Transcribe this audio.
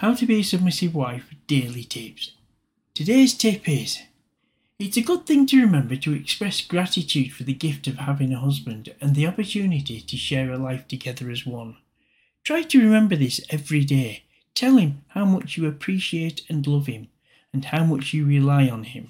How to be a submissive wife daily tips. Today's tip is it's a good thing to remember to express gratitude for the gift of having a husband and the opportunity to share a life together as one. Try to remember this every day. Tell him how much you appreciate and love him and how much you rely on him.